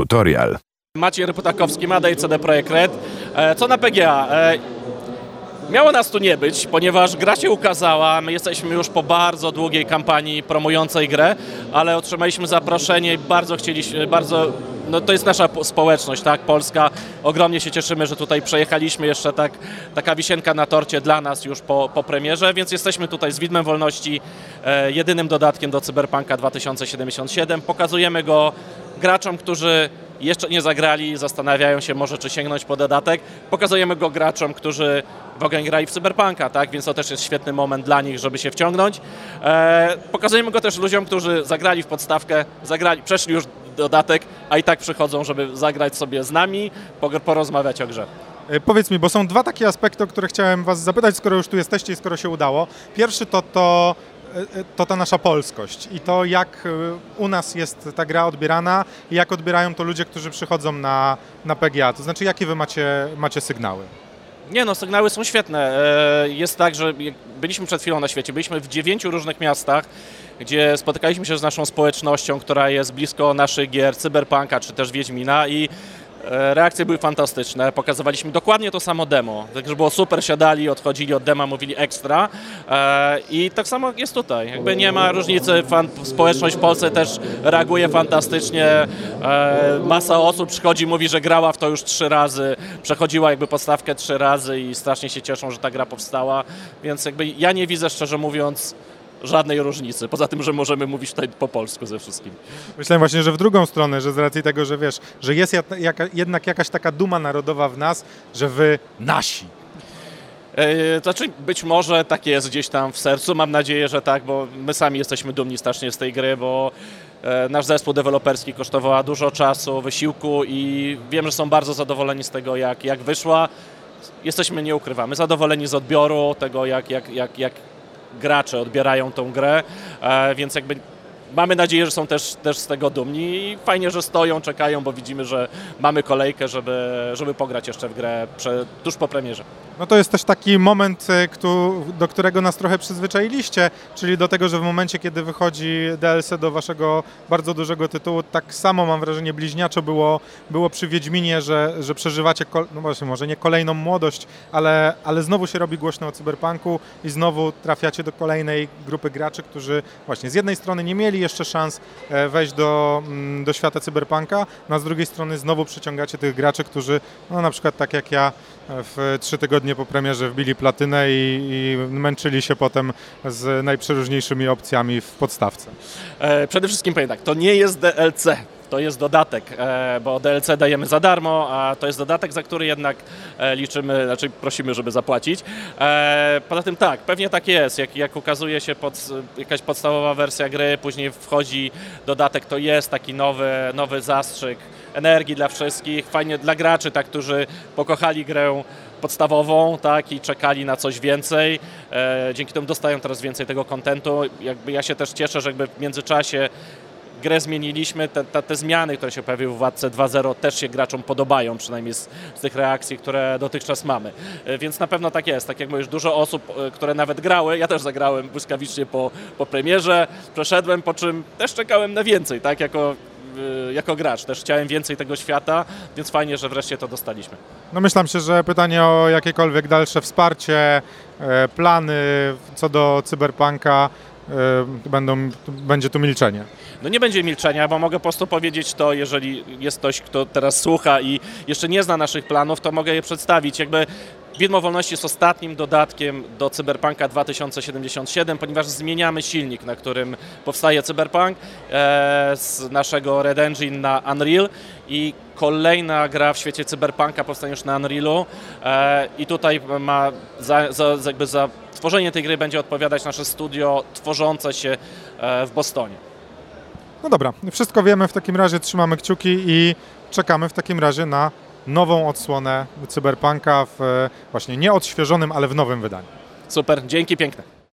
Tutorial. Maciej Ryputakowski, Madej CD Projekt Red. E, Co na PGA? E, Miało nas tu nie być, ponieważ gra się ukazała. My jesteśmy już po bardzo długiej kampanii promującej grę, ale otrzymaliśmy zaproszenie i bardzo chcieliśmy, bardzo. No to jest nasza po- społeczność, tak, polska. Ogromnie się cieszymy, że tutaj przejechaliśmy jeszcze tak, taka wisienka na torcie dla nas już po, po premierze, więc jesteśmy tutaj z Widmem Wolności, e, jedynym dodatkiem do Cyberpunka 2077. Pokazujemy go graczom, którzy jeszcze nie zagrali, zastanawiają się może czy sięgnąć po dodatek. Pokazujemy go graczom, którzy w ogóle grali w Cyberpunka, tak? więc to też jest świetny moment dla nich, żeby się wciągnąć. E, pokazujemy go też ludziom, którzy zagrali w podstawkę, zagrali, przeszli już dodatek, a i tak przychodzą, żeby zagrać sobie z nami, porozmawiać o grze. E, Powiedz mi, bo są dwa takie aspekty, o które chciałem Was zapytać, skoro już tu jesteście i skoro się udało. Pierwszy to, to, e, e, to ta nasza polskość i to, jak u nas jest ta gra odbierana i jak odbierają to ludzie, którzy przychodzą na, na PGA. To znaczy, jakie Wy macie, macie sygnały? Nie no, sygnały są świetne. E, Jest tak, że byliśmy przed chwilą na świecie, byliśmy w dziewięciu różnych miastach, gdzie spotykaliśmy się z naszą społecznością, która jest blisko naszych gier, Cyberpunka czy też Wiedźmina i reakcje były fantastyczne. Pokazywaliśmy dokładnie to samo demo. Także było super, siadali, odchodzili od dema, mówili ekstra. E, I tak samo jest tutaj. Jakby nie ma różnicy, fan, społeczność w Polsce też reaguje fantastycznie. E, Masa osób przychodzi, mówi, że grała w to już trzy razy, przechodziła jakby podstawkę trzy razy i strasznie się cieszą, że ta gra powstała. Więc jakby ja nie widzę, szczerze mówiąc, żadnej różnicy. Poza tym, że możemy mówić tutaj po polsku ze wszystkim. Myślałem właśnie, że w drugą stronę, że z racji tego, że wiesz, że jest jaka- jednak jakaś taka duma narodowa w nas, że Wy nasi. E, znaczy, być może tak jest gdzieś tam w sercu, mam nadzieję, że tak, bo my sami jesteśmy dumni strasznie z tej gry, bo e, nasz zespół deweloperski kosztowała dużo czasu, wysiłku i wiem, że są bardzo zadowoleni z tego, jak, jak wyszła. Jesteśmy, nie ukrywamy, zadowoleni z odbioru, tego jak, jak, jak, jak gracze odbierają tą grę, e, więc jakby mamy nadzieję, że są też, też z tego dumni i fajnie, że stoją, czekają, bo widzimy, że mamy kolejkę, żeby, żeby pograć jeszcze w grę tuż po premierze. No to jest też taki moment, e, do którego nas trochę przyzwyczailiście, czyli do tego, że w momencie, kiedy wychodzi DLC do waszego bardzo dużego tytułu, tak samo mam wrażenie bliźniaczo było, było przy Wiedźminie, że, że przeżywacie, no właśnie, może nie kolejną młodość, ale, ale znowu się robi głośno o cyberpunku i znowu trafiacie do kolejnej grupy graczy, którzy właśnie z jednej strony nie mieli jeszcze szans e, wejść do, mm, do świata cyberpunka, no a z drugiej strony znowu przyciągacie tych graczy, którzy no na przykład tak jak ja w trzy tygodnie po premierze wbili platynę i, i męczyli się potem z najprzeróżniejszymi opcjami w podstawce. E, Przede wszystkim powiem tak, to nie jest DLC, to jest dodatek, e, bo DLC dajemy za darmo, a to jest dodatek, za który jednak e, liczymy, znaczy prosimy, żeby zapłacić. Poza tym tak, pewnie tak jest, jak, jak ukazuje się pod, jakaś podstawowa wersja gry, później wchodzi dodatek, to jest taki nowy, nowy zastrzyk energii dla wszystkich, fajnie dla graczy, tak, którzy pokochali grę podstawową, tak, i czekali na coś więcej. E, dzięki temu dostają teraz więcej tego kontentu. Jakby ja się też cieszę, że jakby w międzyczasie grę zmieniliśmy, te, te, te zmiany, które się pojawiły w Władce 2.0 też się graczom podobają, przynajmniej z, z tych reakcji, które dotychczas mamy. E, Więc na pewno tak jest. Tak jak mówisz, dużo osób, e, które nawet grały, ja też zagrałem błyskawicznie po, po premierze, przeszedłem, po czym też czekałem na więcej, tak, jako, jako gracz. Też chciałem więcej tego świata, więc fajnie, że wreszcie to dostaliśmy. No myślałem się, że pytanie o jakiekolwiek dalsze wsparcie, e, plany co do cyberpunka e, będą, będzie tu milczenie. No nie będzie milczenia, bo mogę po prostu powiedzieć to, jeżeli jest ktoś, kto teraz słucha i jeszcze nie zna naszych planów, to mogę je przedstawić. Jakby Widmo Wolności jest ostatnim dodatkiem do Cyberpunka 2077, ponieważ zmieniamy silnik, na którym powstaje Cyberpunk e, z naszego Red Engine na Unreal i kolejna gra w świecie Cyberpunka powstanie już na Unrealu e, i tutaj ma za, za, jakby za tworzenie tej gry będzie odpowiadać nasze studio tworzące się e, w Bostonie. No dobra, wszystko wiemy, w takim razie trzymamy kciuki i czekamy w takim razie na nową odsłonę cyberpunka w e, właśnie nie odświeżonym, ale w nowym wydaniu. Super, dzięki piękne.